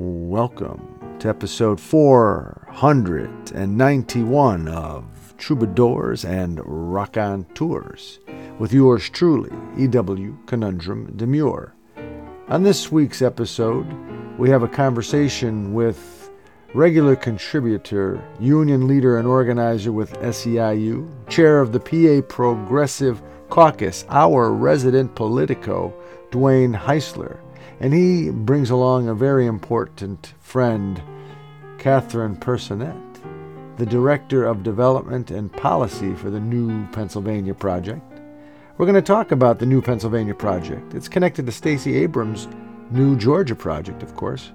Welcome to episode 491 of Troubadours and Raconteurs with yours truly, E.W. Conundrum Demure. On this week's episode, we have a conversation with regular contributor, union leader, and organizer with SEIU, chair of the PA Progressive Caucus, our resident Politico, Dwayne Heisler and he brings along a very important friend, Catherine Personette, the Director of Development and Policy for the New Pennsylvania Project. We're going to talk about the New Pennsylvania Project. It's connected to Stacey Abrams' New Georgia Project, of course.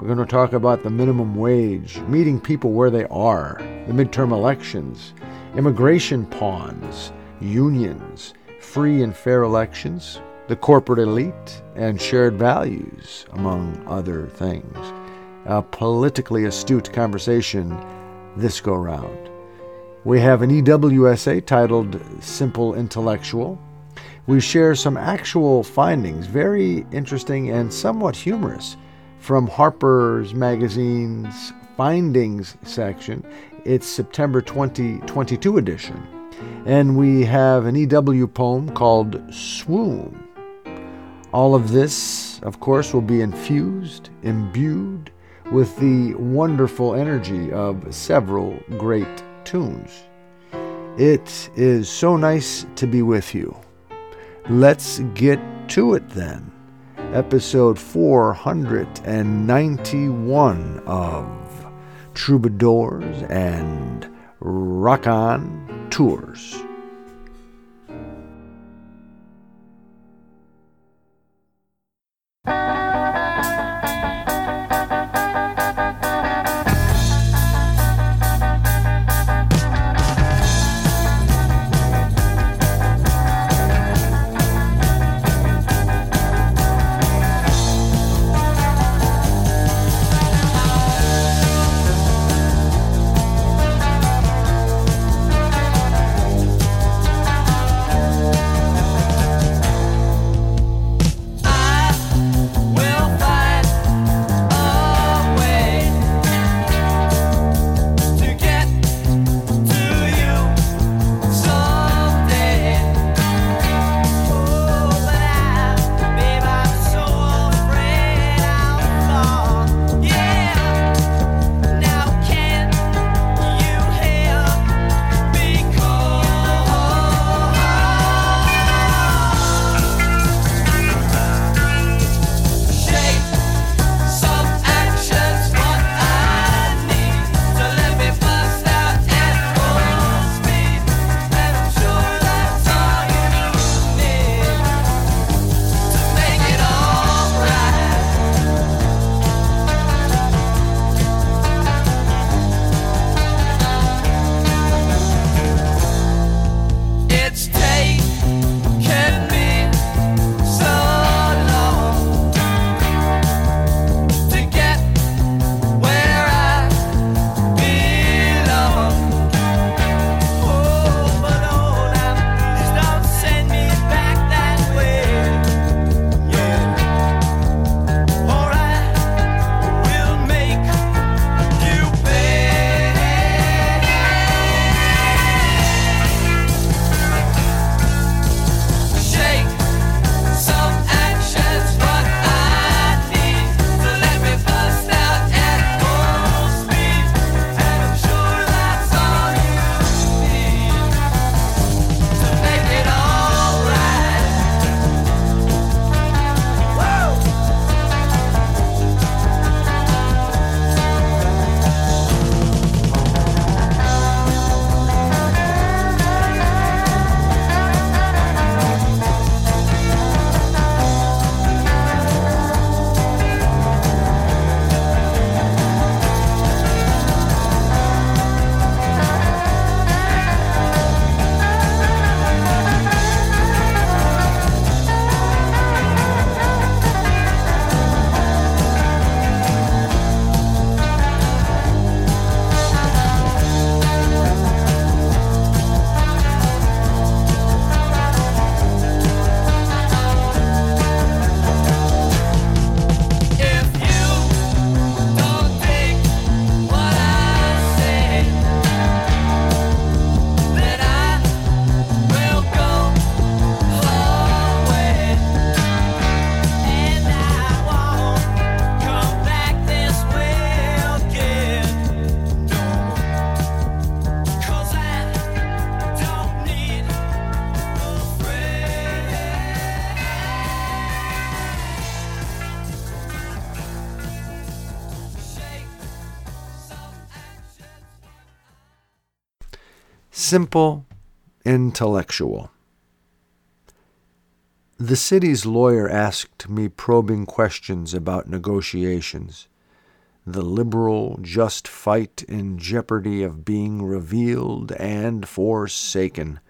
We're going to talk about the minimum wage, meeting people where they are, the midterm elections, immigration pawns, unions, free and fair elections, the corporate elite, and shared values, among other things. A politically astute conversation this go round. We have an EWSA titled Simple Intellectual. We share some actual findings, very interesting and somewhat humorous, from Harper's Magazine's Findings section. It's September 2022 edition. And we have an EW poem called Swoon all of this, of course, will be infused, imbued with the wonderful energy of several great tunes. It is so nice to be with you. Let's get to it then. Episode 491 of Troubadours and Raconteurs. Simple intellectual. The city's lawyer asked me probing questions about negotiations, the liberal just fight in jeopardy of being revealed and forsaken.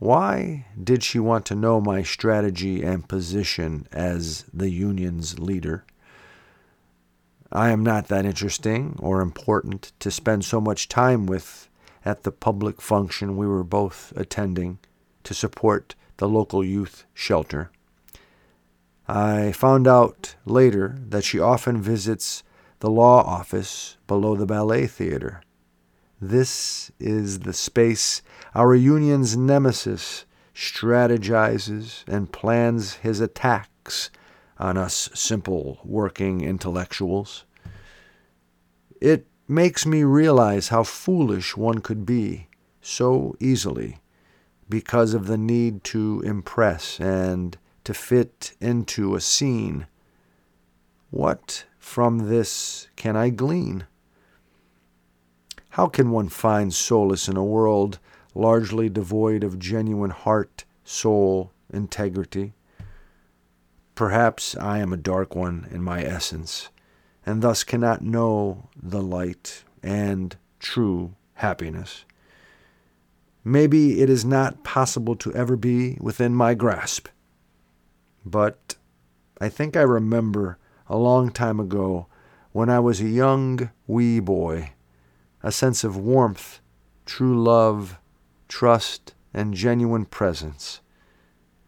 Why did she want to know my strategy and position as the union's leader? I am not that interesting or important to spend so much time with at the public function we were both attending to support the local youth shelter. I found out later that she often visits the law office below the ballet theater. This is the space our union's nemesis strategizes and plans his attacks on us simple working intellectuals. It makes me realize how foolish one could be so easily because of the need to impress and to fit into a scene. What from this can I glean? How can one find solace in a world largely devoid of genuine heart, soul, integrity? Perhaps I am a dark one in my essence, and thus cannot know the light and true happiness. Maybe it is not possible to ever be within my grasp. But I think I remember a long time ago when I was a young, wee boy, a sense of warmth, true love, trust, and genuine presence.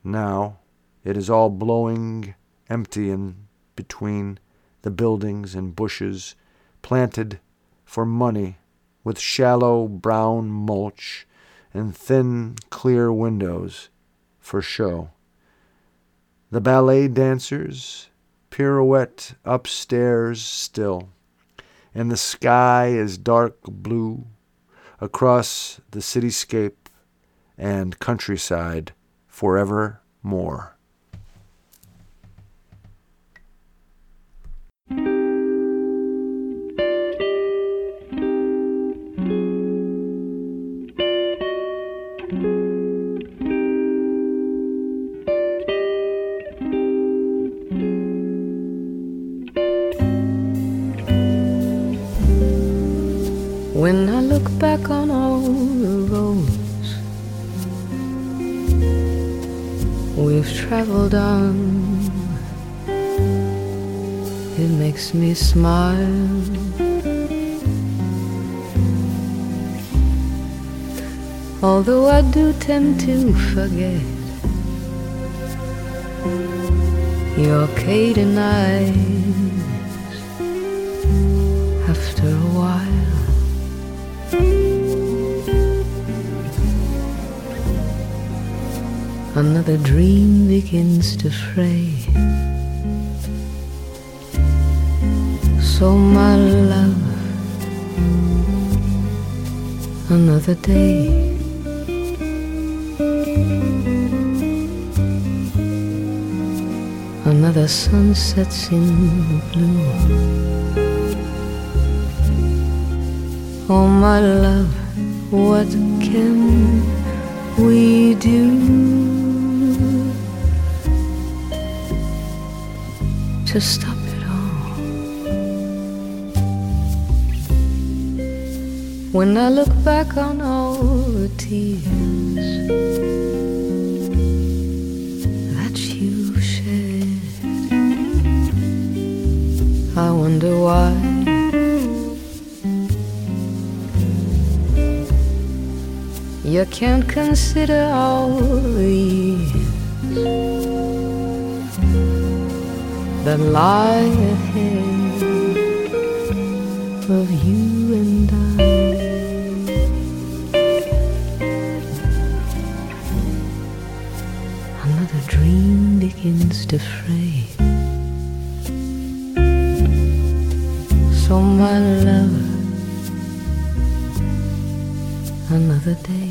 Now it is all blowing empty in between the buildings and bushes planted for money with shallow brown mulch and thin, clear windows for show. The ballet dancers pirouette upstairs still, and the sky is dark blue across the cityscape and countryside forevermore. Back on all the roads we've traveled on, it makes me smile. Although I do tend to forget your Caden eyes after Another dream begins to fray. So, my love, another day. Another sun sets in blue. Oh, my love, what can we do to stop it all? When I look back on all the tears that you shed, I wonder why. You can't consider all the years that lie ahead of you and I. Another dream begins to fray. So, my love, another day.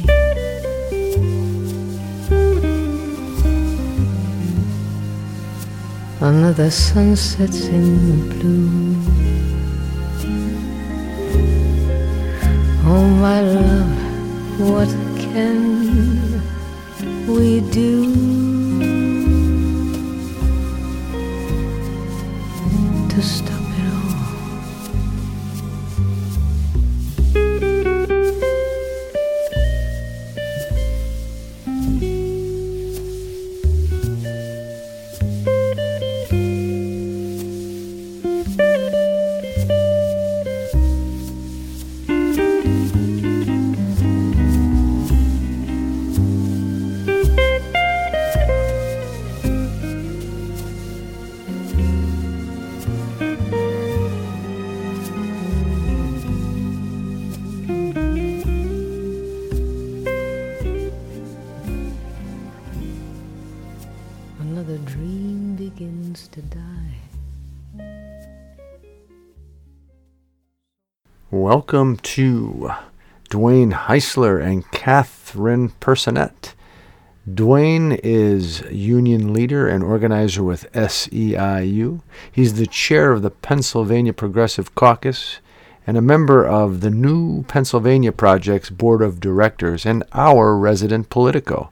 Another sun sets in blue. Oh, my love, What can Welcome to Dwayne Heisler and Catherine Personette. Dwayne is union leader and organizer with SEIU. He's the chair of the Pennsylvania Progressive Caucus and a member of the New Pennsylvania Project's board of directors and our resident Politico.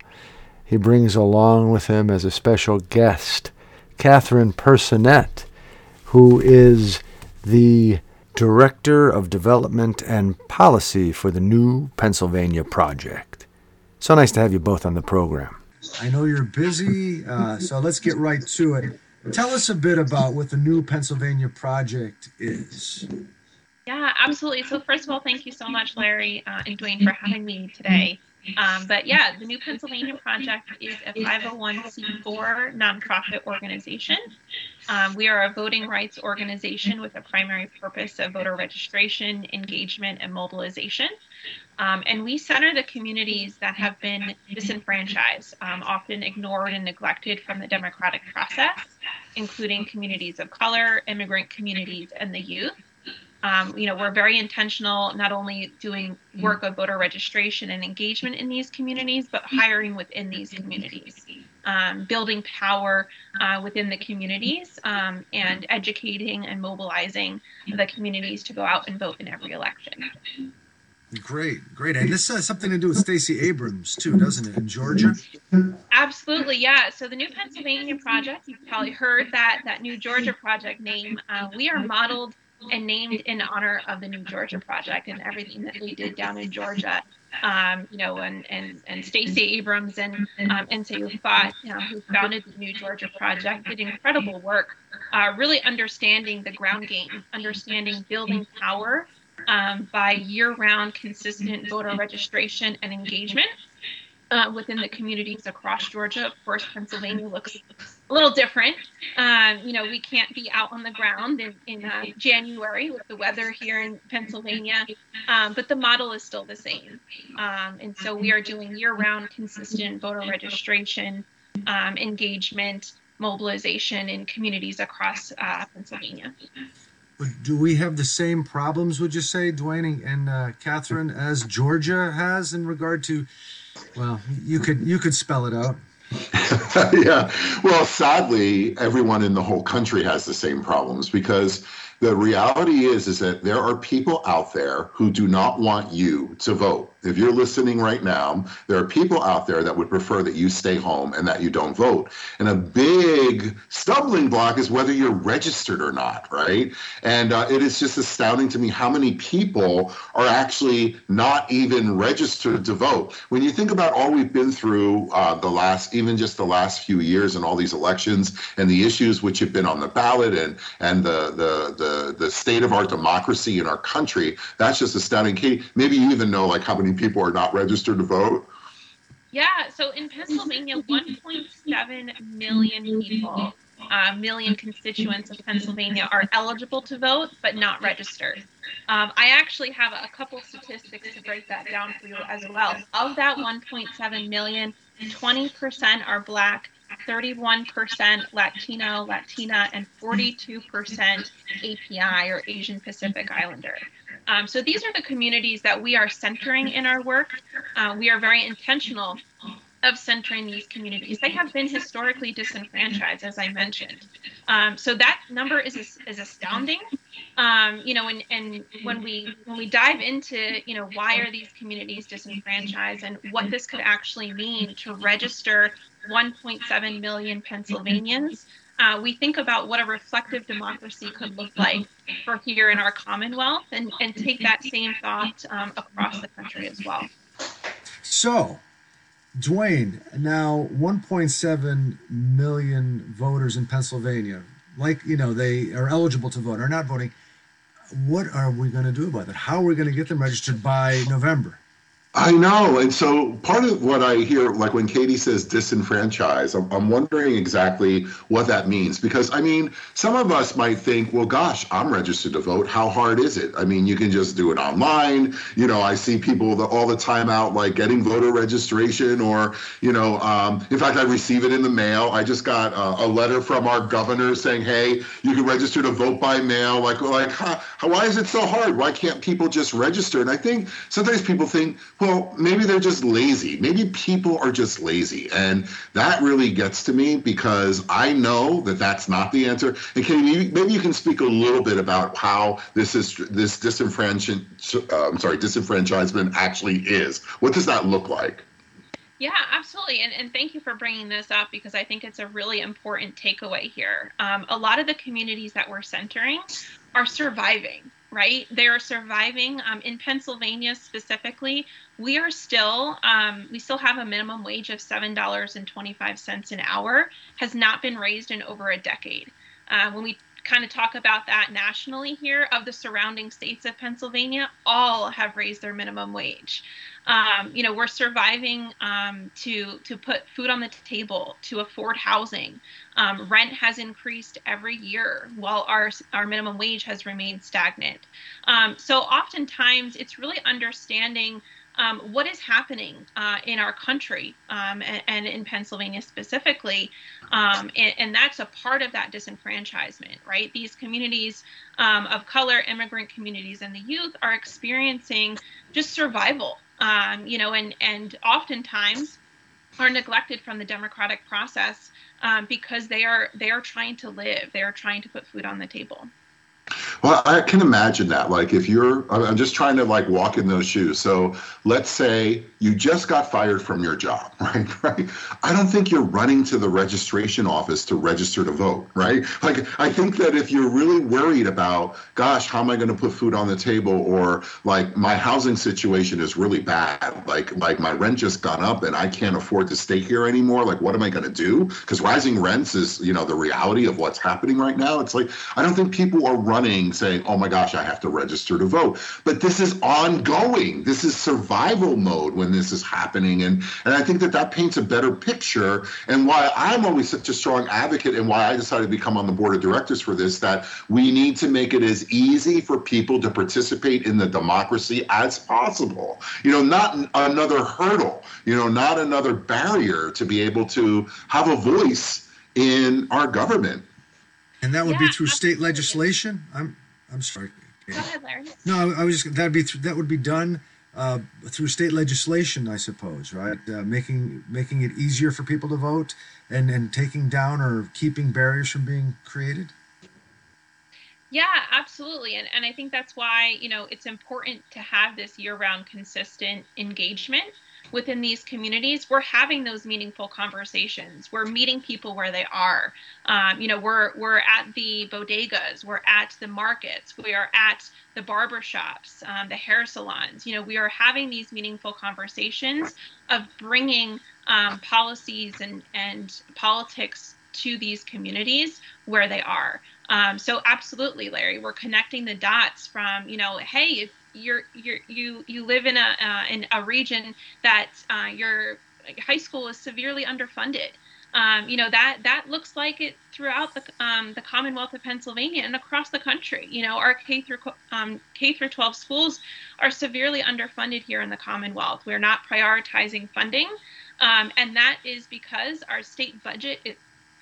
He brings along with him as a special guest Catherine Personette, who is the Director of Development and Policy for the New Pennsylvania Project. So nice to have you both on the program. I know you're busy, uh, so let's get right to it. Tell us a bit about what the New Pennsylvania Project is. Yeah, absolutely. So, first of all, thank you so much, Larry uh, and Dwayne, for having me today. Um, but yeah, the New Pennsylvania Project is a 501c4 nonprofit organization. Um, we are a voting rights organization with a primary purpose of voter registration, engagement, and mobilization. Um, and we center the communities that have been disenfranchised, um, often ignored and neglected from the democratic process, including communities of color, immigrant communities, and the youth. Um, you know, we're very intentional, not only doing work of voter registration and engagement in these communities, but hiring within these communities, um, building power uh, within the communities, um, and educating and mobilizing the communities to go out and vote in every election. Great, great. And this has something to do with Stacey Abrams, too, doesn't it, in Georgia? Absolutely, yeah. So the New Pennsylvania Project, you've probably heard that, that New Georgia Project name. Uh, we are modeled and named in honor of the New Georgia Project and everything that they did down in Georgia. Um, you know, and and and Stacey Abrams and um, and Fott, you know, who founded the New Georgia Project, did incredible work, uh, really understanding the ground game, understanding building power um, by year-round consistent voter registration and engagement uh, within the communities across Georgia. Of course, Pennsylvania looks a little different. Um, you know, we can't be out on the ground in, in uh, January with the weather here in Pennsylvania, um, but the model is still the same. Um, and so we are doing year round consistent voter registration, um, engagement, mobilization in communities across uh, Pennsylvania. Do we have the same problems, would you say, Dwayne and uh, Catherine, as Georgia has in regard to? Well, you could you could spell it out. yeah. Well, sadly, everyone in the whole country has the same problems because the reality is is that there are people out there who do not want you to vote if you're listening right now, there are people out there that would prefer that you stay home and that you don't vote. And a big stumbling block is whether you're registered or not, right? And uh, it is just astounding to me how many people are actually not even registered to vote. When you think about all we've been through uh, the last, even just the last few years and all these elections and the issues which have been on the ballot and and the the the, the state of our democracy in our country, that's just astounding. Katie, maybe you even know like how many many people are not registered to vote? Yeah, so in Pennsylvania, 1.7 million people, uh, million constituents of Pennsylvania are eligible to vote but not registered. Um, I actually have a couple statistics to break that down for you as well. Of that 1.7 million, 20% are Black, 31% Latino, Latina, and 42% API or Asian Pacific Islander. Um, so these are the communities that we are centering in our work. Uh, we are very intentional of centering these communities. They have been historically disenfranchised, as I mentioned. Um, so that number is is astounding. Um, you know, and, and when we when we dive into you know why are these communities disenfranchised and what this could actually mean to register 1.7 million Pennsylvanians. Uh, we think about what a reflective democracy could look like for here in our Commonwealth and, and take that same thought um, across the country as well. So, Dwayne, now 1.7 million voters in Pennsylvania, like, you know, they are eligible to vote, are not voting. What are we going to do about that? How are we going to get them registered by November? I know. And so part of what I hear, like when Katie says disenfranchise, I'm, I'm, wondering exactly what that means. Because, I mean, some of us might think, well, gosh, I'm registered to vote. How hard is it? I mean, you can just do it online. You know, I see people all the time out like getting voter registration or, you know, um, in fact, I receive it in the mail. I just got a, a, letter from our governor saying, hey, you can register to vote by mail. Like, like how, why is it so hard? Why can't people just register? And I think sometimes people think, well, maybe they're just lazy. Maybe people are just lazy. And that really gets to me because I know that that's not the answer. And Katie, maybe you can speak a little bit about how this is this disenfranchisement, uh, I'm sorry, disenfranchisement actually is. What does that look like? Yeah, absolutely. And, and thank you for bringing this up because I think it's a really important takeaway here. Um, a lot of the communities that we're centering are surviving right? They are surviving. Um, in Pennsylvania specifically, we are still um, we still have a minimum wage of seven dollars and twenty five cents an hour. Has not been raised in over a decade. Uh, when we kind of talk about that nationally here, of the surrounding states of Pennsylvania, all have raised their minimum wage. Um, you know, we're surviving um, to to put food on the table, to afford housing. Um, rent has increased every year, while our our minimum wage has remained stagnant. Um, so oftentimes, it's really understanding. Um, what is happening uh, in our country um, and, and, in Pennsylvania specifically. Um, and, and, that's a part of that disenfranchisement, right? These communities um, of color, immigrant communities, and the youth are experiencing just survival um, you know, and and oftentimes are neglected from the democratic process um, because they are they are trying to live, they are trying to put food on the table. Well, I can imagine that. Like, if you're, I'm just trying to like walk in those shoes. So let's say you just got fired from your job, right? Right. I don't think you're running to the registration office to register to vote, right? Like, I think that if you're really worried about, gosh, how am I going to put food on the table, or like my housing situation is really bad, like like my rent just gone up and I can't afford to stay here anymore. Like, what am I going to do? Because rising rents is, you know, the reality of what's happening right now. It's like I don't think people are running saying, oh my gosh, I have to register to vote. But this is ongoing. This is survival mode when this is happening. And, and I think that that paints a better picture. And why I'm always such a strong advocate and why I decided to become on the board of directors for this, that we need to make it as easy for people to participate in the democracy as possible. You know, not another hurdle, you know, not another barrier to be able to have a voice in our government. And that would yeah, be through absolutely. state legislation. I'm I'm sorry. Go ahead, Larry. No, I was that'd be that would be done uh, through state legislation, I suppose, right? Uh, making making it easier for people to vote and and taking down or keeping barriers from being created. Yeah, absolutely. And and I think that's why, you know, it's important to have this year-round consistent engagement within these communities, we're having those meaningful conversations. We're meeting people where they are. Um, you know, we're we're at the bodegas, we're at the markets, we are at the barbershops, um, the hair salons. You know, we are having these meaningful conversations of bringing um, policies and and politics to these communities where they are. Um, so absolutely, Larry, we're connecting the dots from you know, hey, if you're you're you you live in a uh, in a region that uh, your high school is severely underfunded. Um, you know that that looks like it throughout the um, the Commonwealth of Pennsylvania and across the country. You know, our K through um, K through 12 schools are severely underfunded here in the Commonwealth. We're not prioritizing funding, um, and that is because our state budget is,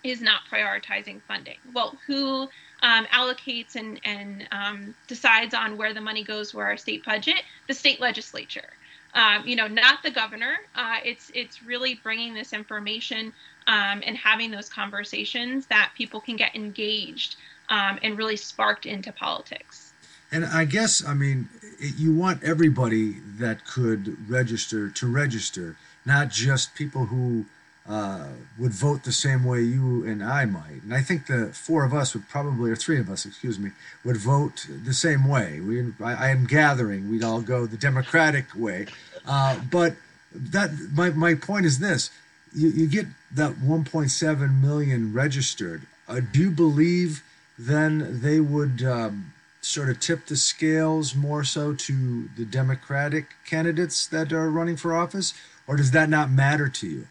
is not prioritizing funding. Well, who um, allocates and, and um, decides on where the money goes for our state budget, the state legislature. Um, you know, not the governor. Uh, it's it's really bringing this information um, and having those conversations that people can get engaged um, and really sparked into politics. And I guess, I mean, you want everybody that could register to register, not just people who uh, would vote the same way you and I might. And I think the four of us would probably, or three of us, excuse me, would vote the same way. We, I, I am gathering, we'd all go the Democratic way. Uh, but that my, my point is this you, you get that 1.7 million registered. Uh, do you believe then they would um, sort of tip the scales more so to the Democratic candidates that are running for office? Or does that not matter to you?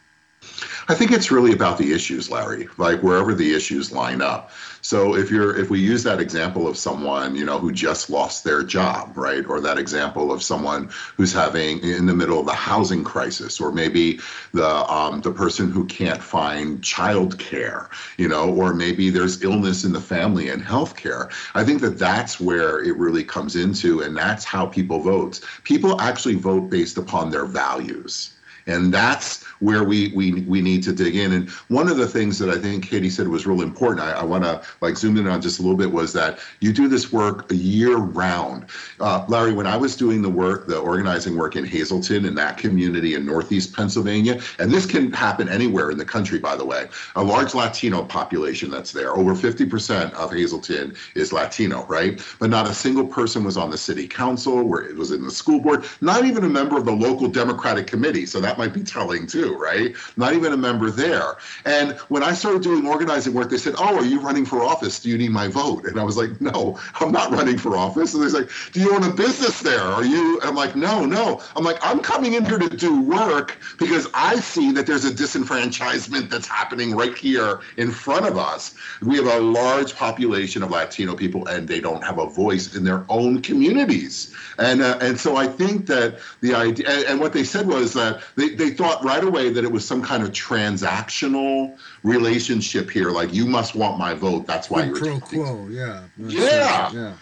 I think it's really about the issues, Larry, like wherever the issues line up. So if you're if we use that example of someone, you know, who just lost their job, right? Or that example of someone who's having in the middle of the housing crisis, or maybe the um, the person who can't find child care, you know, or maybe there's illness in the family and health care. I think that that's where it really comes into, and that's how people vote. People actually vote based upon their values. And that's where we we we need to dig in. And one of the things that I think Katie said was really important, I, I want to like zoom in on just a little bit, was that you do this work year round. Uh, Larry, when I was doing the work, the organizing work in Hazleton in that community in Northeast Pennsylvania, and this can happen anywhere in the country, by the way, a large Latino population that's there. Over 50% of Hazleton is Latino, right? But not a single person was on the city council, where it was in the school board, not even a member of the local Democratic committee. So that might be telling too too, right? Not even a member there. And when I started doing organizing work, they said, Oh, are you running for office? Do you need my vote? And I was like, No, I'm not running for office. And they're like, Do you own a business there? Are you? And I'm like, No, no. I'm like, I'm coming in here to do work because I see that there's a disenfranchisement that's happening right here in front of us. We have a large population of Latino people and they don't have a voice in their own communities. And, uh, and so I think that the idea, and, and what they said was that they, they thought right away way that it was some kind of transactional relationship here. Like you must want my vote. That's why you're pro quo. Yeah. Yeah. Yeah.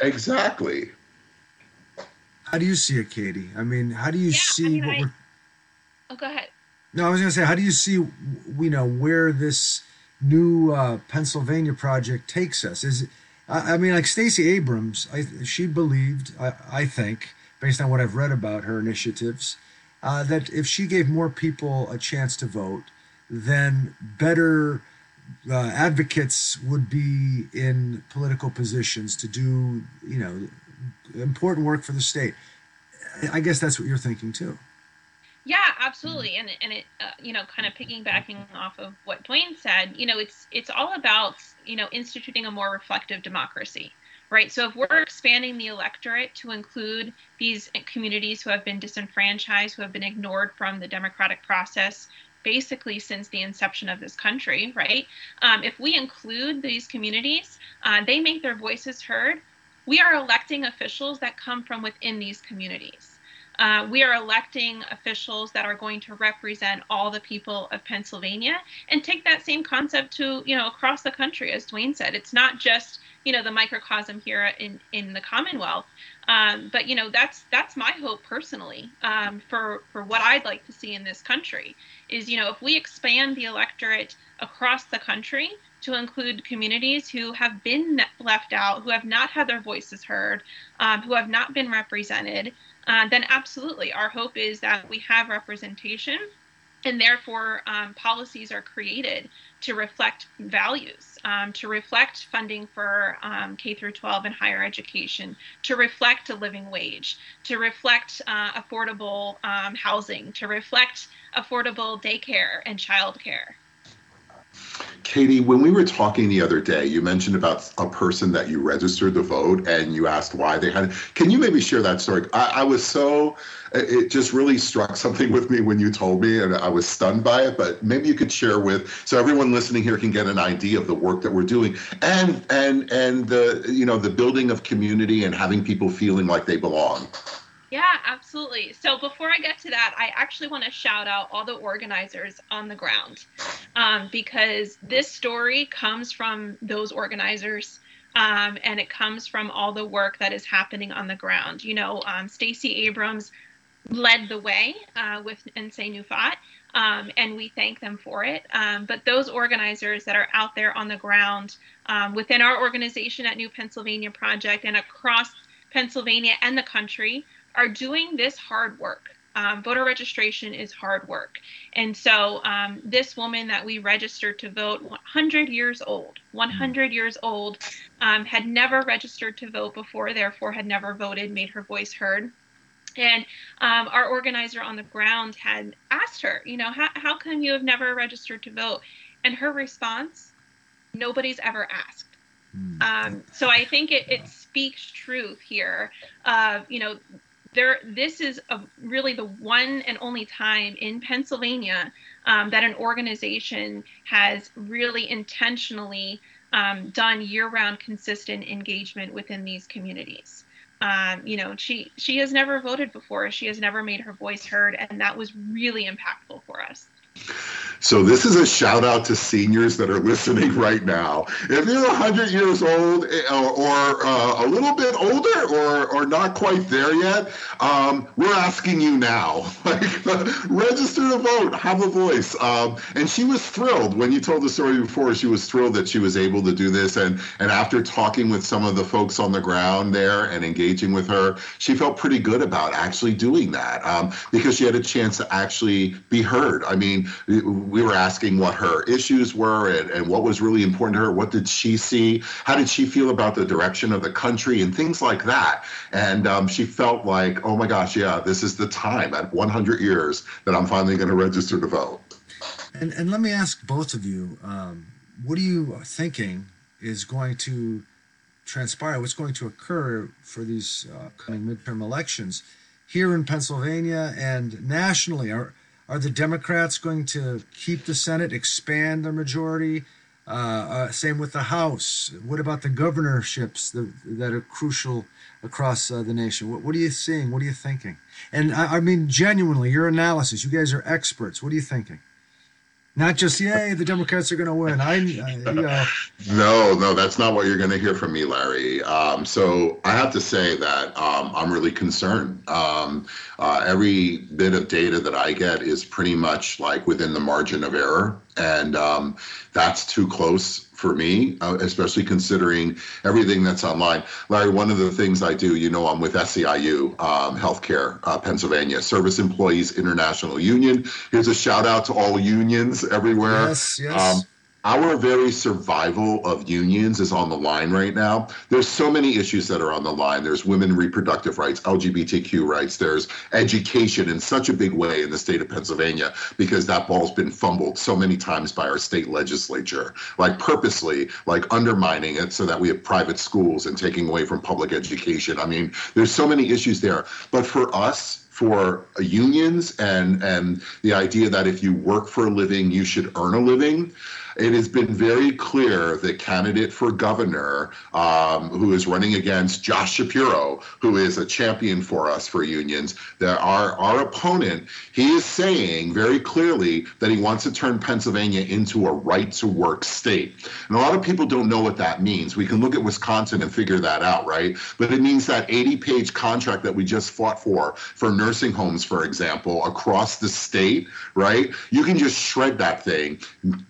Exactly. How do you see it, Katie? I mean, how do you yeah, see I mean, what I... we're? Oh, go ahead. No, I was going to say, how do you see, you know, where this new uh, Pennsylvania project takes us? Is it, I, I mean, like Stacey Abrams, I, she believed, I, I think, based on what I've read about her initiatives, uh, that if she gave more people a chance to vote, then better uh, advocates would be in political positions to do, you know, important work for the state. I guess that's what you're thinking too. Yeah, absolutely, and and it uh, you know kind of piggybacking off of what Dwayne said, you know, it's it's all about you know instituting a more reflective democracy right? So if we're expanding the electorate to include these communities who have been disenfranchised, who have been ignored from the democratic process, basically since the inception of this country, right? Um, if we include these communities, uh, they make their voices heard. We are electing officials that come from within these communities. Uh, we are electing officials that are going to represent all the people of Pennsylvania and take that same concept to, you know, across the country, as Dwayne said. It's not just you know the microcosm here in in the Commonwealth. Um, but you know that's that's my hope personally um, for for what I'd like to see in this country is you know if we expand the electorate across the country to include communities who have been left out, who have not had their voices heard, um, who have not been represented, uh, then absolutely our hope is that we have representation and therefore um, policies are created to reflect values, um, to reflect funding for um, K through 12 and higher education, to reflect a living wage, to reflect uh, affordable um, housing, to reflect affordable daycare and childcare. Katie, when we were talking the other day, you mentioned about a person that you registered to vote and you asked why they had. it. Can you maybe share that story? I, I, was so, it just really struck something with me when you told me, and I was stunned by it. But maybe you could share with so everyone listening here can get an idea of the work that we're doing and and and the you know the building of community and having people feeling like they belong. Yeah, absolutely. So before I get to that, I actually want to shout out all the organizers on the ground um, because this story comes from those organizers. Um, and it comes from all the work that is happening on the ground. You know, um, Stacey Abrams led the way uh, with Nsé Ufot, um, and we thank them for it. Um, but those organizers that are out there on the ground um, within our organization at New Pennsylvania Project and across Pennsylvania and the country are doing this hard work. Um, voter registration is hard work. And so, um, this woman that we registered to vote, 100 years old, 100 years old, um, had never registered to vote before, therefore, had never voted, made her voice heard. And um, our organizer on the ground had asked her, you know, how, how come you have never registered to vote? And her response, nobody's ever asked. Um, so I think it, it speaks truth here. Uh, you know, there this is a, really the one and only time in Pennsylvania um, that an organization has really intentionally um, done year-round consistent engagement within these communities. Um, you know, she she has never voted before. She has never made her voice heard, and that was really impactful for us. So this is a shout out to seniors that are listening right now. If you're 100 years old eh, or, or uh, a little bit older or, or not quite there yet, um, we're asking you now. Like, register to vote, have a voice. Um, and she was thrilled when you told the story before. She was thrilled that she was able to do this. And and after talking with some of the folks on the ground there and engaging with her, she felt pretty good about actually doing that um, because she had a chance to actually be heard. I mean we were asking what her issues were and, and what was really important to her. What did she see? How did she feel about the direction of the country and things like that? And um, she felt like, oh my gosh, yeah, this is the time at 100 years that I'm finally going to register to vote. And, and let me ask both of you, um, what are you thinking is going to transpire? What's going to occur for these uh, coming midterm elections here in Pennsylvania and nationally? Are are the Democrats going to keep the Senate, expand their majority? Uh, uh, same with the House. What about the governorships that, that are crucial across uh, the nation? What, what, are you seeing? What are you thinking? And I, I mean, genuinely, your analysis. You guys are experts. What are you thinking? Not just yay, the Democrats are going to win. I, I. No, no, that's not what you're going to hear from me, Larry. Um, so I have to say that um, I'm really concerned. Um, uh, every bit of data that I get is pretty much like within the margin of error, and um, that's too close for me, uh, especially considering everything that's online. Larry, one of the things I do, you know, I'm with SEIU um, Healthcare uh, Pennsylvania, Service Employees International Union. Here's a shout out to all unions everywhere. Yes, yes. Um, our very survival of unions is on the line right now. There's so many issues that are on the line. There's women reproductive rights, LGBTQ rights, there's education in such a big way in the state of Pennsylvania because that ball's been fumbled so many times by our state legislature, like purposely, like undermining it so that we have private schools and taking away from public education. I mean, there's so many issues there. But for us, for unions and and the idea that if you work for a living you should earn a living it has been very clear that candidate for governor, um, who is running against Josh Shapiro, who is a champion for us for unions, that our our opponent, he is saying very clearly that he wants to turn Pennsylvania into a right to work state. And a lot of people don't know what that means. We can look at Wisconsin and figure that out, right? But it means that 80 page contract that we just fought for, for nursing homes, for example, across the state, right? You can just shred that thing,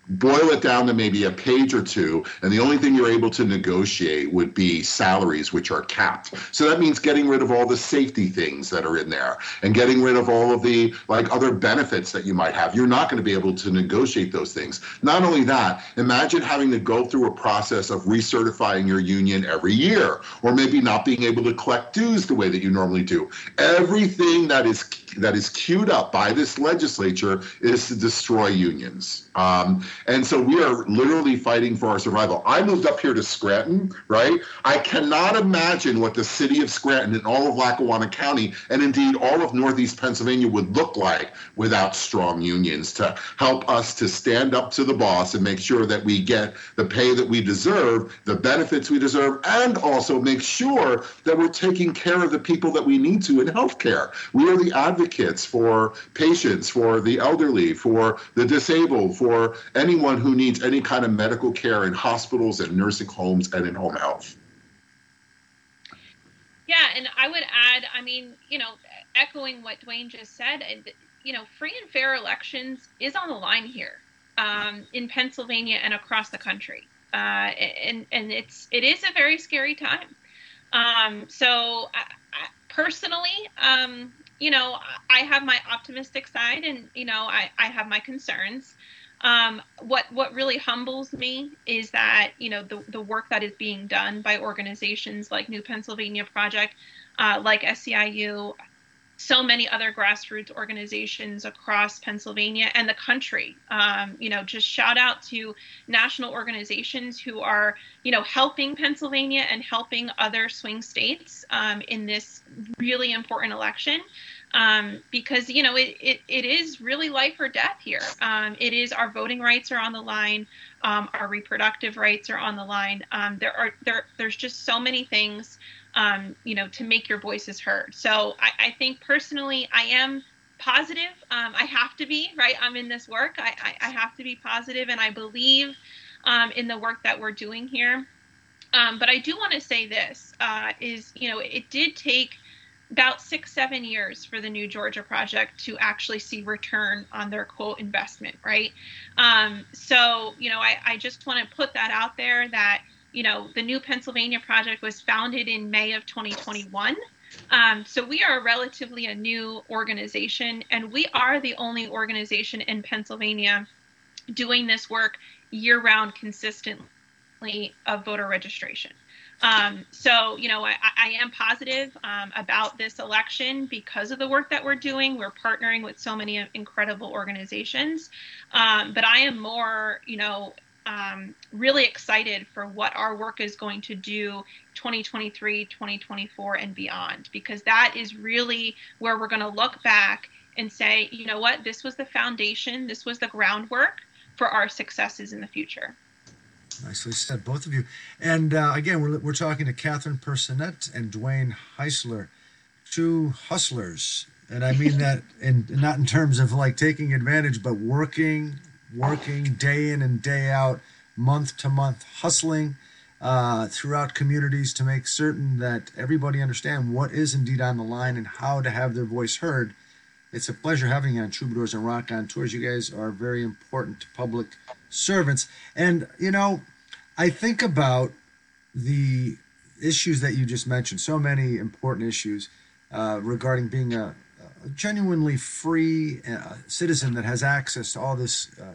boil it it down to maybe a page or two, and the only thing you're able to negotiate would be salaries, which are capped. So that means getting rid of all the safety things that are in there and getting rid of all of the like other benefits that you might have. You're not going to be able to negotiate those things. Not only that, imagine having to go through a process of recertifying your union every year, or maybe not being able to collect dues the way that you normally do. Everything that is that is queued up by this legislature is to destroy unions. Um, and so we are literally fighting for our survival. I moved up here to Scranton, right? I cannot imagine what the city of Scranton and all of Lackawanna County, and indeed all of Northeast Pennsylvania, would look like without strong unions to help us to stand up to the boss and make sure that we get the pay that we deserve, the benefits we deserve, and also make sure that we're taking care of the people that we need to in healthcare. We are the advocates for patients, for the elderly, for the disabled, for anyone who needs any kind of medical care in hospitals and nursing homes and in home health. Yeah, and I would add, I mean, you know, echoing what Dwayne just said, you know, free and fair elections is on the line here um, in Pennsylvania and across the country, uh, and and it's it is a very scary time. Um, so I, I, personally, um, you know, I have my optimistic side, and you know, I, I have my concerns. Um, what what really humbles me is that you know the the work that is being done by organizations like New Pennsylvania Project, uh, like SEIU, so many other grassroots organizations across Pennsylvania and the country. Um, you know, just shout out to national organizations who are, you know, helping Pennsylvania and helping other swing states um, in this really important election. Um, because you know it, it, it is really life or death here. Um, it is our voting rights are on the line, um, our reproductive rights are on the line. Um, there are there there's just so many things um, you know, to make your voices heard. So I, I think personally, I am positive. Um, I have to be, right? I'm in this work. I, I, I have to be positive, and I believe um, in the work that we're doing here. Um, but I do want to say this uh, is, you know, it did take about six, seven years for the New Georgia project to actually see return on their quote investment, right? Um, so, you know, I, I just want to put that out there that you know, the New Pennsylvania Project was founded in May of 2021. Um, so we are relatively a new organization, and we are the only organization in Pennsylvania doing this work year round consistently of voter registration. Um, so, you know, I, I am positive um, about this election because of the work that we're doing. We're partnering with so many incredible organizations. Um, but I am more, you know, um, really excited for what our work is going to do 2023, 2024, and beyond, because that is really where we're going to look back and say, you know what, this was the foundation, this was the groundwork for our successes in the future. Nicely said, both of you. And uh, again, we're, we're talking to Catherine Personette and Dwayne Heisler, two hustlers. And I mean that in not in terms of like taking advantage, but working working day in and day out, month to month, hustling uh, throughout communities to make certain that everybody understand what is indeed on the line and how to have their voice heard. It's a pleasure having you on Troubadours and Raconteurs. You guys are very important public servants. And, you know, I think about the issues that you just mentioned, so many important issues uh, regarding being a, a genuinely free uh, citizen that has access to all this uh,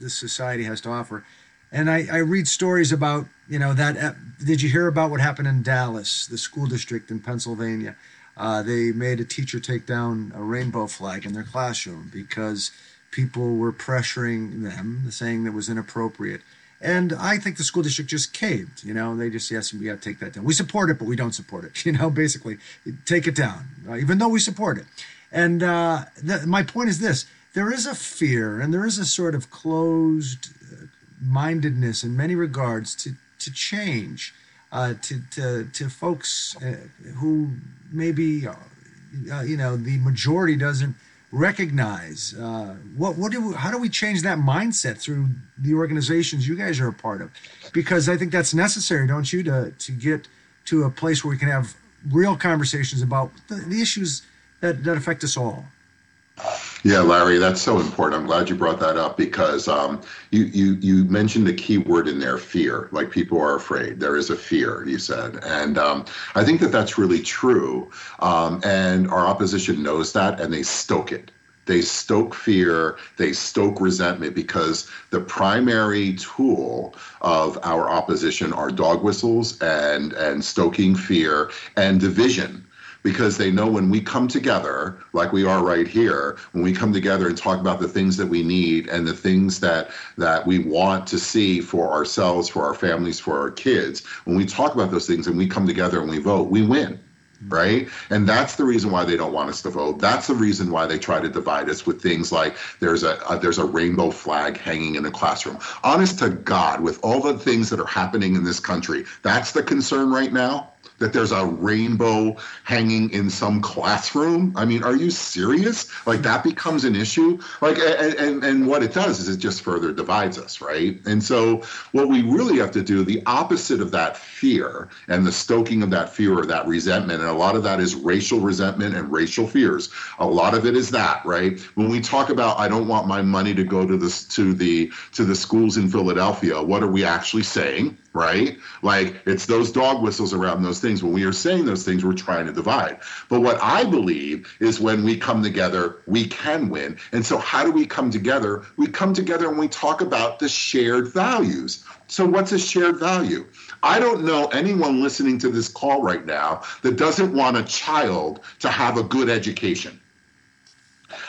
this society has to offer. And I, I read stories about, you know, that. Did you hear about what happened in Dallas, the school district in Pennsylvania? Uh, they made a teacher take down a rainbow flag in their classroom because people were pressuring them, saying that was inappropriate. And I think the school district just caved. You know, they just yes, we got to take that down. We support it, but we don't support it. You know, basically, take it down, uh, even though we support it. And uh, the, my point is this: there is a fear and there is a sort of closed uh, mindedness in many regards to, to change, uh, to, to, to folks uh, who maybe, uh, uh, you know, the majority doesn't recognize. Uh, what, what do we, how do we change that mindset through the organizations you guys are a part of? Because I think that's necessary, don't you, to, to get to a place where we can have real conversations about the, the issues that, that affect us all. Yeah, Larry, that's so important. I'm glad you brought that up because um, you you you mentioned the key word in there, fear. Like people are afraid. There is a fear, you said, and um, I think that that's really true. Um, and our opposition knows that, and they stoke it. They stoke fear, they stoke resentment because the primary tool of our opposition are dog whistles and and stoking fear and division because they know when we come together, like we are right here, when we come together and talk about the things that we need and the things that that we want to see for ourselves, for our families, for our kids, when we talk about those things and we come together and we vote, we win mm-hmm. right? And that's the reason why they don't want us to vote. That's the reason why they try to divide us with things like there's a, a, there's a rainbow flag hanging in the classroom. Honest to God, with all the things that are happening in this country, that's the concern right now that there's a rainbow hanging in some classroom. I mean, are you serious? Like that becomes an issue. Like, and, and, and what it does is it just further divides us, right? And so what we really have to do, the opposite of that fear and the stoking of that fear or that resentment, and a lot of that is racial resentment and racial fears. A lot of it is that, right? When we talk about I don't want my money to go to this to the to the schools in Philadelphia, what are we actually saying? Right? Like it's those dog whistles around those things. When we are saying those things, we're trying to divide. But what I believe is when we come together, we can win. And so, how do we come together? We come together and we talk about the shared values. So, what's a shared value? I don't know anyone listening to this call right now that doesn't want a child to have a good education.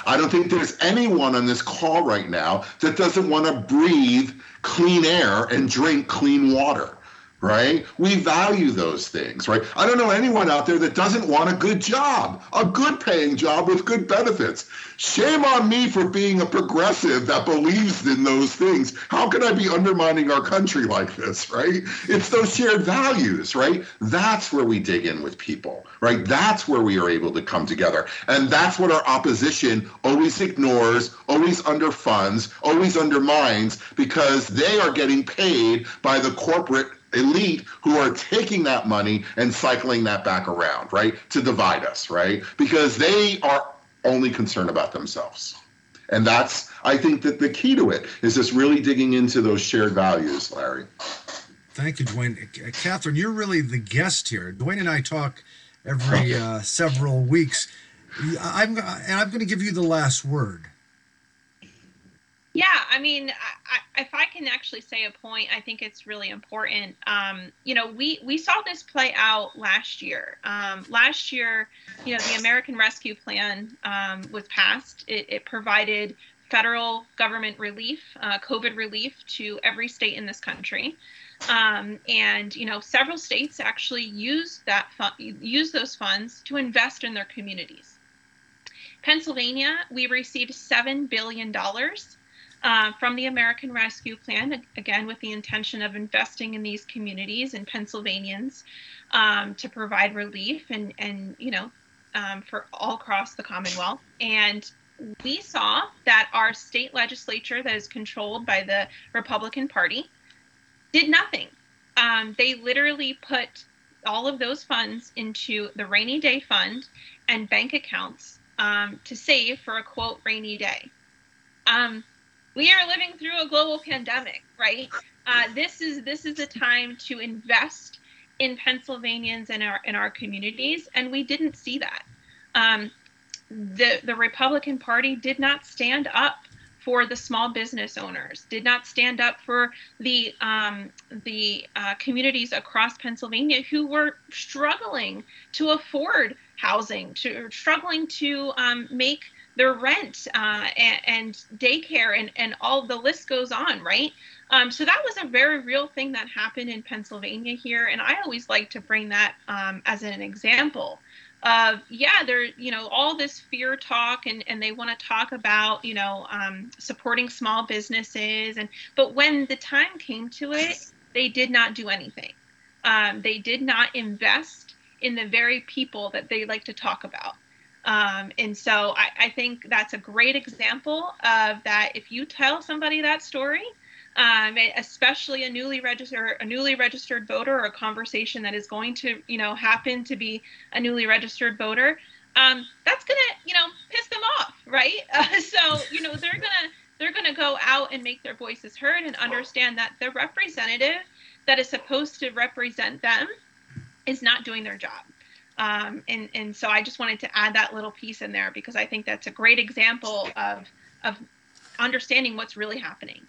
I don't think there's anyone on this call right now that doesn't want to breathe clean air and drink clean water right? We value those things, right? I don't know anyone out there that doesn't want a good job, a good paying job with good benefits. Shame on me for being a progressive that believes in those things. How can I be undermining our country like this, right? It's those shared values, right? That's where we dig in with people, right? That's where we are able to come together. And that's what our opposition always ignores, always underfunds, always undermines because they are getting paid by the corporate elite who are taking that money and cycling that back around, right? To divide us, right? Because they are only concerned about themselves. And that's, I think, that the key to it is just really digging into those shared values, Larry. Thank you, Dwayne. Catherine, you're really the guest here. Dwayne and I talk every uh, several weeks. I'm, and I'm going to give you the last word. Yeah, I mean, I, I, if I can actually say a point, I think it's really important. Um, you know, we we saw this play out last year. Um, last year, you know, the American Rescue Plan um, was passed. It, it, provided federal government relief, uh, COVID relief, to every state in this country. Um, and you know, several states actually used that fun- used those funds to invest in their communities. Pennsylvania, we received seven billion dollars uh, from the American Rescue Plan, again, with the intention of investing in these communities and Pennsylvanians um, to provide relief and, and you know, um, for all across the Commonwealth. And we saw that our state legislature, that is controlled by the Republican Party, did nothing. Um, they literally put all of those funds into the rainy day fund and bank accounts um, to save for a quote rainy day. Um, we are living through a global pandemic, right? Uh, this is this is a time to invest in Pennsylvanians and our in our communities, and we didn't see that. Um, the the Republican Party did not stand up for the small business owners, did not stand up for the um, the uh, communities across Pennsylvania who were struggling to afford housing, to struggling to um, make their rent uh, and, and, daycare and, and all the list goes on, right? Um, so that was a very real thing that happened in Pennsylvania here. And I always like to bring that um, as an example of, yeah, there, you know, all this fear talk and, and they want to talk about, you know, um, supporting small businesses. And, but when the time came to it, they did not do anything. Um, they did not invest in the very people that they like to talk about. Um, and so I, I, think that's a great example of that. If you tell somebody that story, um, especially a newly registered a newly registered voter or a conversation that is going to you know happen to be a newly registered voter, um, that's gonna you know piss them off, right? Uh, so you know they're gonna they're gonna go out and make their voices heard and understand that the representative that is supposed to represent them is not doing their job. Um, and, and so I just wanted to add that little piece in there because I think that's a great example of, of understanding what's really happening.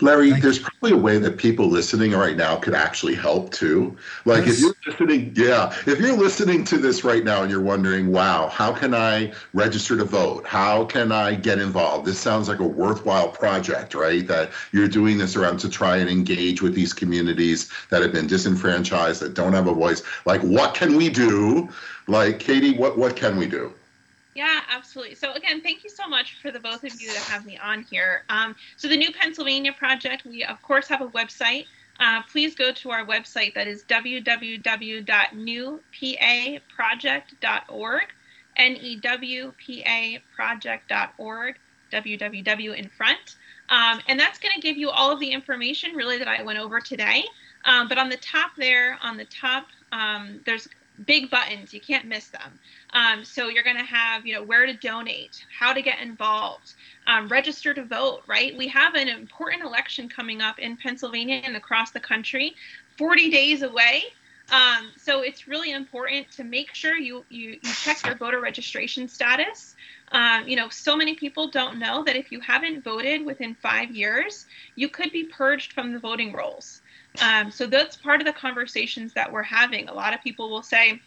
Larry, Thank there's probably a way that people listening right now could actually help too. Like yes. if you're listening, yeah, if you're listening to this right now and you're wondering, wow, how can I register to vote? How can I get involved? This sounds like a worthwhile project, right? That you're doing this around to try and engage with these communities that have been disenfranchised, that don't have a voice. Like, what can we do? Like, Katie, what what can we do? Yeah, absolutely. So again, thank you so much for the both of you to have me on here. Um, so the New Pennsylvania Project, we of course have a website. uh, please go to our website that is www.newpaproject.org, N E W P A project.org, www in front. Um, and that's going to give you all of the information really that I went over today. Um, but on the top there, on the top, um, there's big buttons. You can't miss them. Um, so you're going to have, you know, where to donate, how to get involved, um, register to vote, right? We have an important election coming up in Pennsylvania and across the country, 40 days away. Um, so it's really important to make sure you, you, you check your voter registration status. Um, you know, so many people don't know that if you haven't voted within five years, you could be purged from the voting rolls. Um, so that's part of the conversations that we're having. A lot of people will say,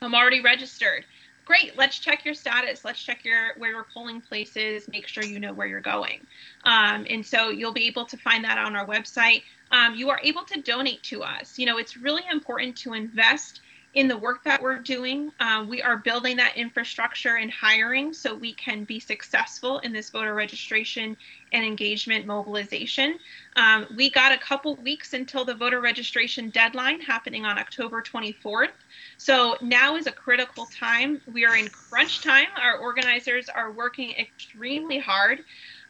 I'm already registered. Great, let's check your status. Let's check your where your polling place is. Make sure you know where you're going. Um, and so you'll be able to find that on our website. Um, you are able to donate to us. You know, it's really important to invest in the work that we're doing. Uh, we are building that infrastructure and hiring so we can be successful in this voter registration and engagement mobilization. Um, we got a couple weeks until the voter registration deadline happening on October 24th. So now is a critical time. We are in crunch time. Our organizers are working extremely hard.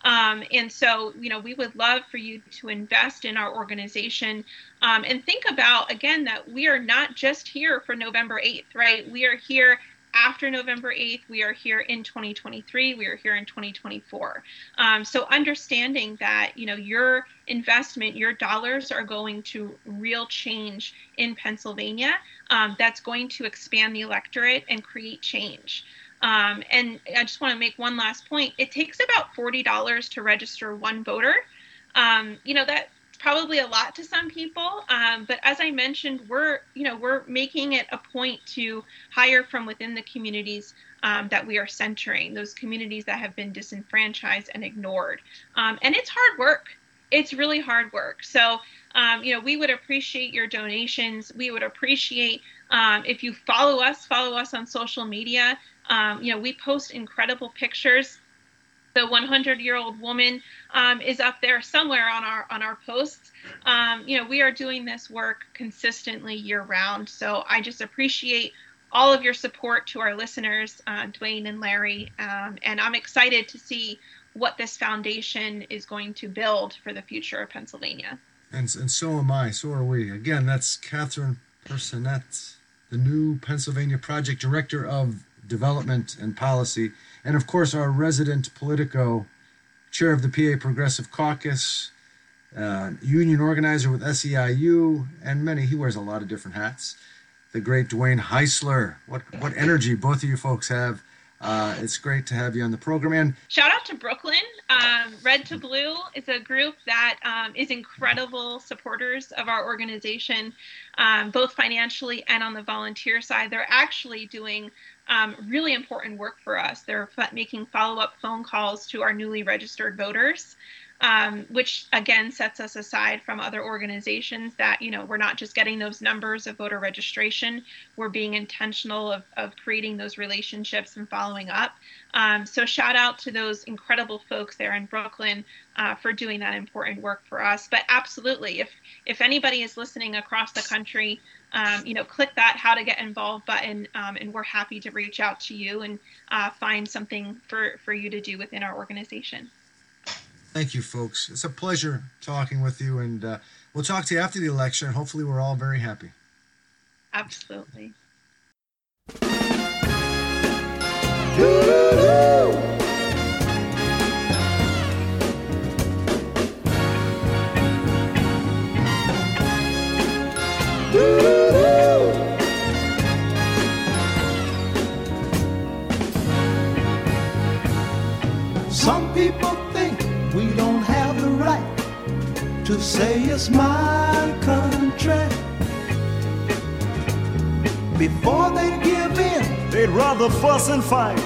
Um, and so, you know, we would love for you to invest in our organization um, and think about, again, that we are not just here for November 8th, right? We are here after November 8th. We are here in 2023. We are here in 2024. Um, so understanding that, you know, your investment, your dollars are going to real change in Pennsylvania. Um, that's going to expand the electorate and create change. Um, and I just want to make one last point. It takes about $40 to register one voter. Um, you know, that's probably a lot to some people. Um, but as I mentioned, we're, you know, we're making it a point to hire from within the communities um, that we are centering, those communities that have been disenfranchised and ignored. Um, and it's hard work. It's really hard work. So, um, you know, we would appreciate your donations. We would appreciate if you follow us, follow us on social media. Um, you know, we post incredible pictures. The 100 year old woman um, is up there somewhere on our on our posts. Um, you know, we are doing this work consistently year round. So I just appreciate all of your support to our listeners, uh, Dwayne and Larry, um, and I'm excited to see what this foundation is going to build for the future of Pennsylvania. And, and so am I. So are we. Again, that's Catherine Personette, the new Pennsylvania project director of development and policy, and of course our resident Politico, chair of the PA Progressive Caucus, uh, union organizer with SEIU, and many. He wears a lot of different hats. The great Dwayne Heisler. What what energy both of you folks have. Uh, it's great to have you on the program. And shout out to Brooklyn. Um, Red to Blue is a group that um, is incredible supporters of our organization, um, both financially and on the volunteer side. They're actually doing um, really important work for us. They're making follow up phone calls to our newly registered voters. Um, which again sets us aside from other organizations that you know we're not just getting those numbers of voter registration. We're being intentional of, of creating those relationships and following up. Um, so shout out to those incredible folks there in brooklyn uh, for doing that important work for us. But absolutely if if anybody is listening across the country um, you know, click that how to get involved button, um, and we're happy to reach out to you and uh, find something for, for you to do within our organization. Thank you, folks. It's a pleasure talking with you, and uh, we'll talk to you after the election. Hopefully, we're all very happy. Absolutely. Some to say it's my country. Before they give in, they'd rather fuss and fight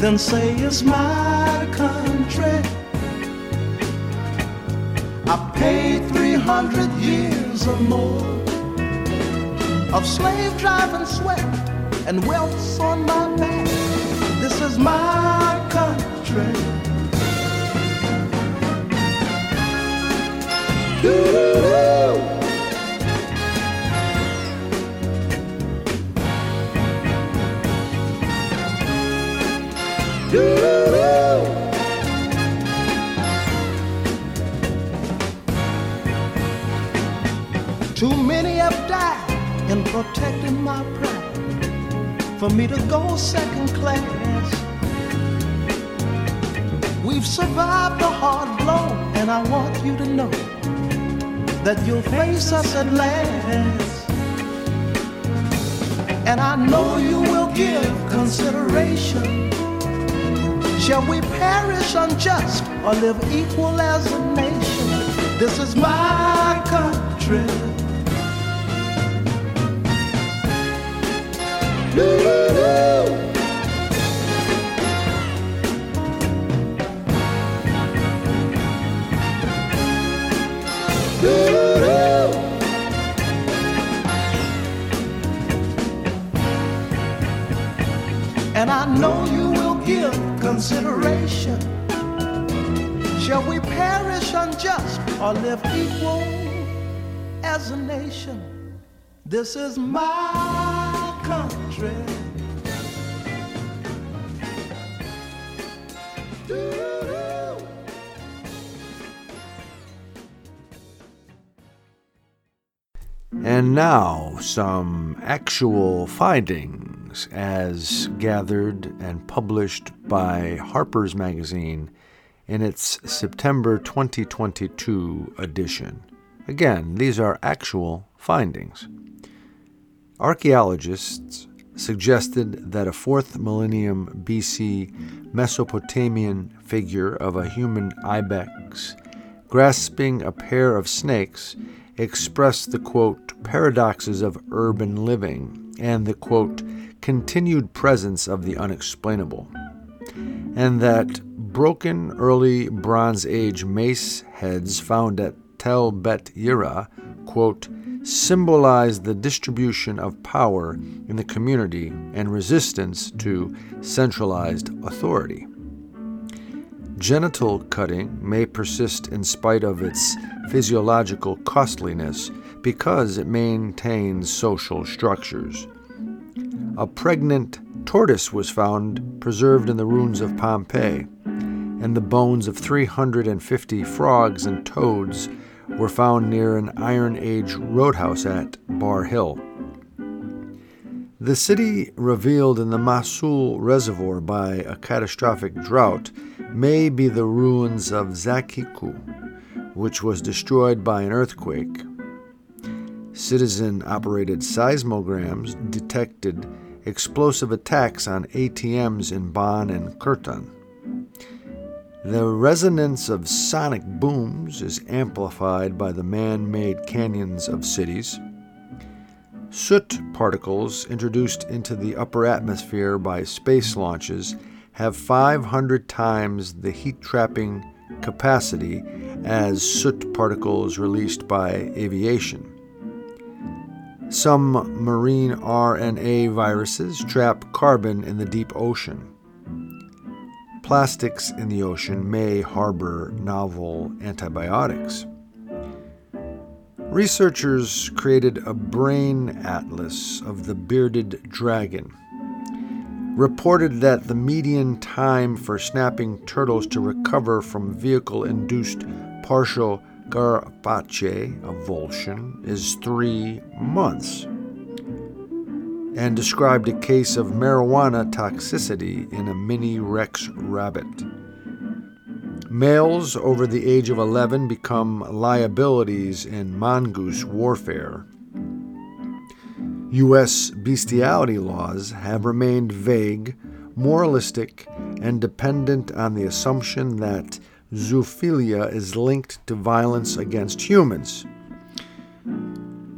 than say it's my country. I paid 300 years or more of slave driving sweat and welts on my back. This is my Too many have died in protecting my pride for me to go second class. We've survived the hard blow, and I want you to know that you'll face us at last. And I know you will give consideration. Shall we perish unjust or live equal as a nation? This is my country. This is my country. And now, some actual findings as gathered and published by Harper's Magazine in its September 2022 edition. Again, these are actual findings. Archaeologists suggested that a 4th millennium BC Mesopotamian figure of a human ibex grasping a pair of snakes expressed the quote paradoxes of urban living and the quote continued presence of the unexplainable and that broken early bronze age mace heads found at Tel Bet Yerah quote symbolize the distribution of power in the community and resistance to centralized authority Genital cutting may persist in spite of its physiological costliness because it maintains social structures. A pregnant tortoise was found preserved in the ruins of Pompeii, and the bones of 350 frogs and toads were found near an Iron Age roadhouse at Bar Hill. The city revealed in the Mosul Reservoir by a catastrophic drought may be the ruins of Zakhiku, which was destroyed by an earthquake. Citizen operated seismograms detected explosive attacks on ATMs in Bonn and Kirtan. The resonance of sonic booms is amplified by the man made canyons of cities. Soot particles introduced into the upper atmosphere by space launches have 500 times the heat trapping capacity as soot particles released by aviation. Some marine RNA viruses trap carbon in the deep ocean. Plastics in the ocean may harbor novel antibiotics. Researchers created a brain atlas of the bearded dragon reported that the median time for snapping turtles to recover from vehicle induced partial carapace avulsion is three months, and described a case of marijuana toxicity in a mini Rex rabbit. Males over the age of 11 become liabilities in mongoose warfare U.S. bestiality laws have remained vague, moralistic, and dependent on the assumption that zoophilia is linked to violence against humans.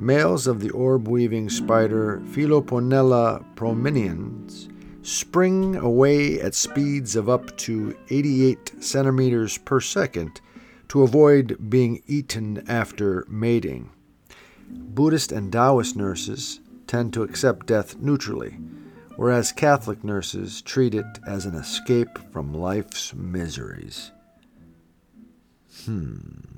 Males of the orb weaving spider Philoponella prominens spring away at speeds of up to 88 centimeters per second to avoid being eaten after mating. Buddhist and Taoist nurses tend to accept death neutrally, whereas Catholic nurses treat it as an escape from life's miseries. Hmm.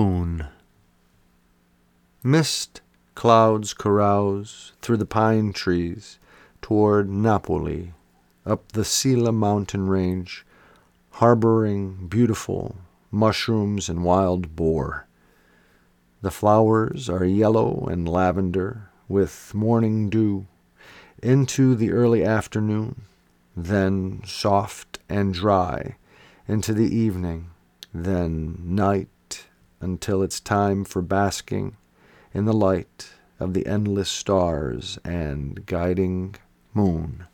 Swoon. Mist clouds carouse through the pine trees toward Napoli, up the Sila mountain range, harboring beautiful mushrooms and wild boar. The flowers are yellow and lavender with morning dew into the early afternoon, then soft and dry into the evening, then night until it's time for basking in the light of the endless stars and guiding moon.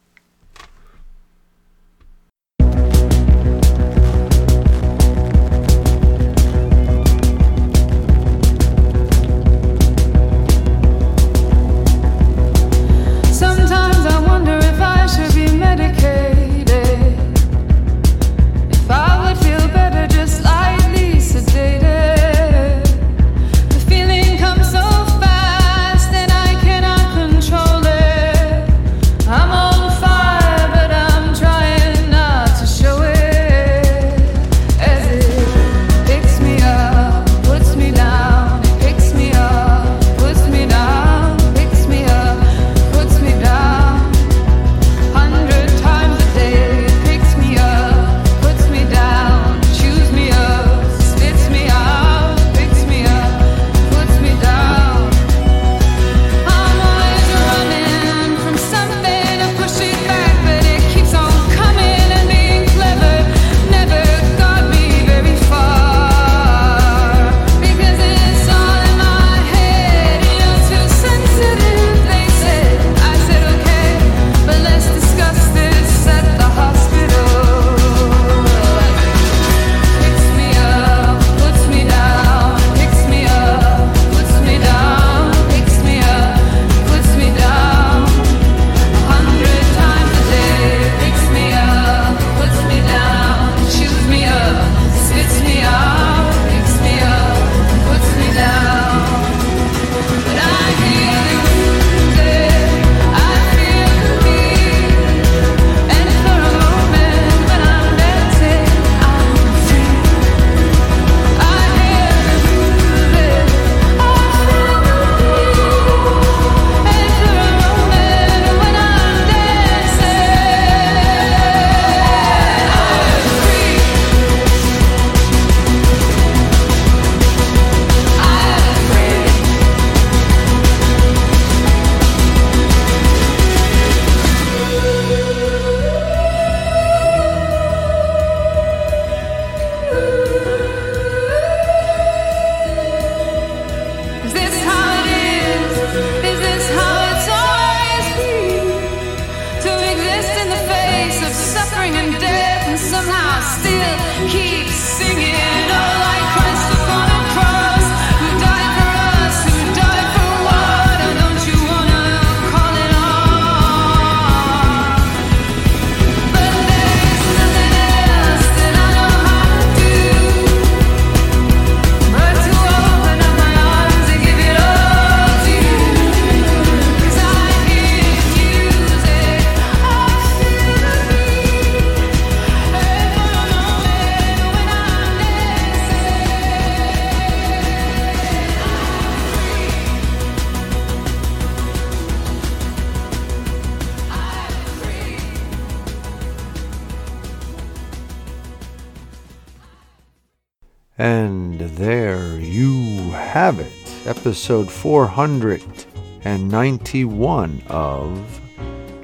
And there you have it, episode 491 of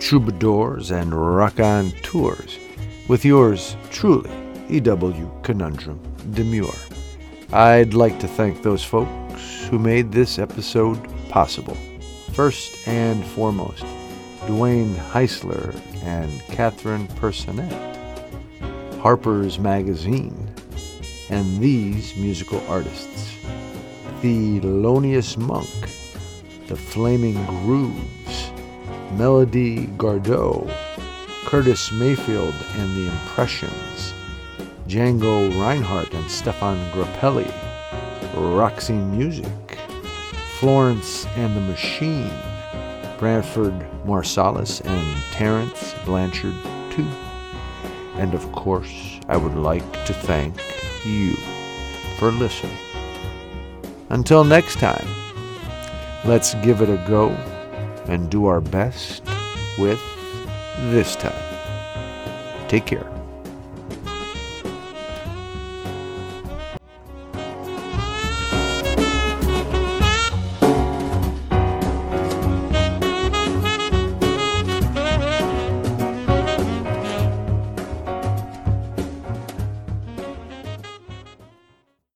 Troubadours and Raconteurs, with yours truly, E.W. Conundrum Demure. I'd like to thank those folks who made this episode possible. First and foremost, Dwayne Heisler and Catherine Personette, Harper's Magazine, and these musical artists Thelonious Monk, The Flaming Grooves, Melody Gardot, Curtis Mayfield and the Impressions, Django Reinhardt and Stefan Grappelli, Roxy Music, Florence and the Machine, Branford Marsalis and Terence Blanchard too. And of course, I would like to thank you for listening. Until next time, let's give it a go and do our best with this time. Take care.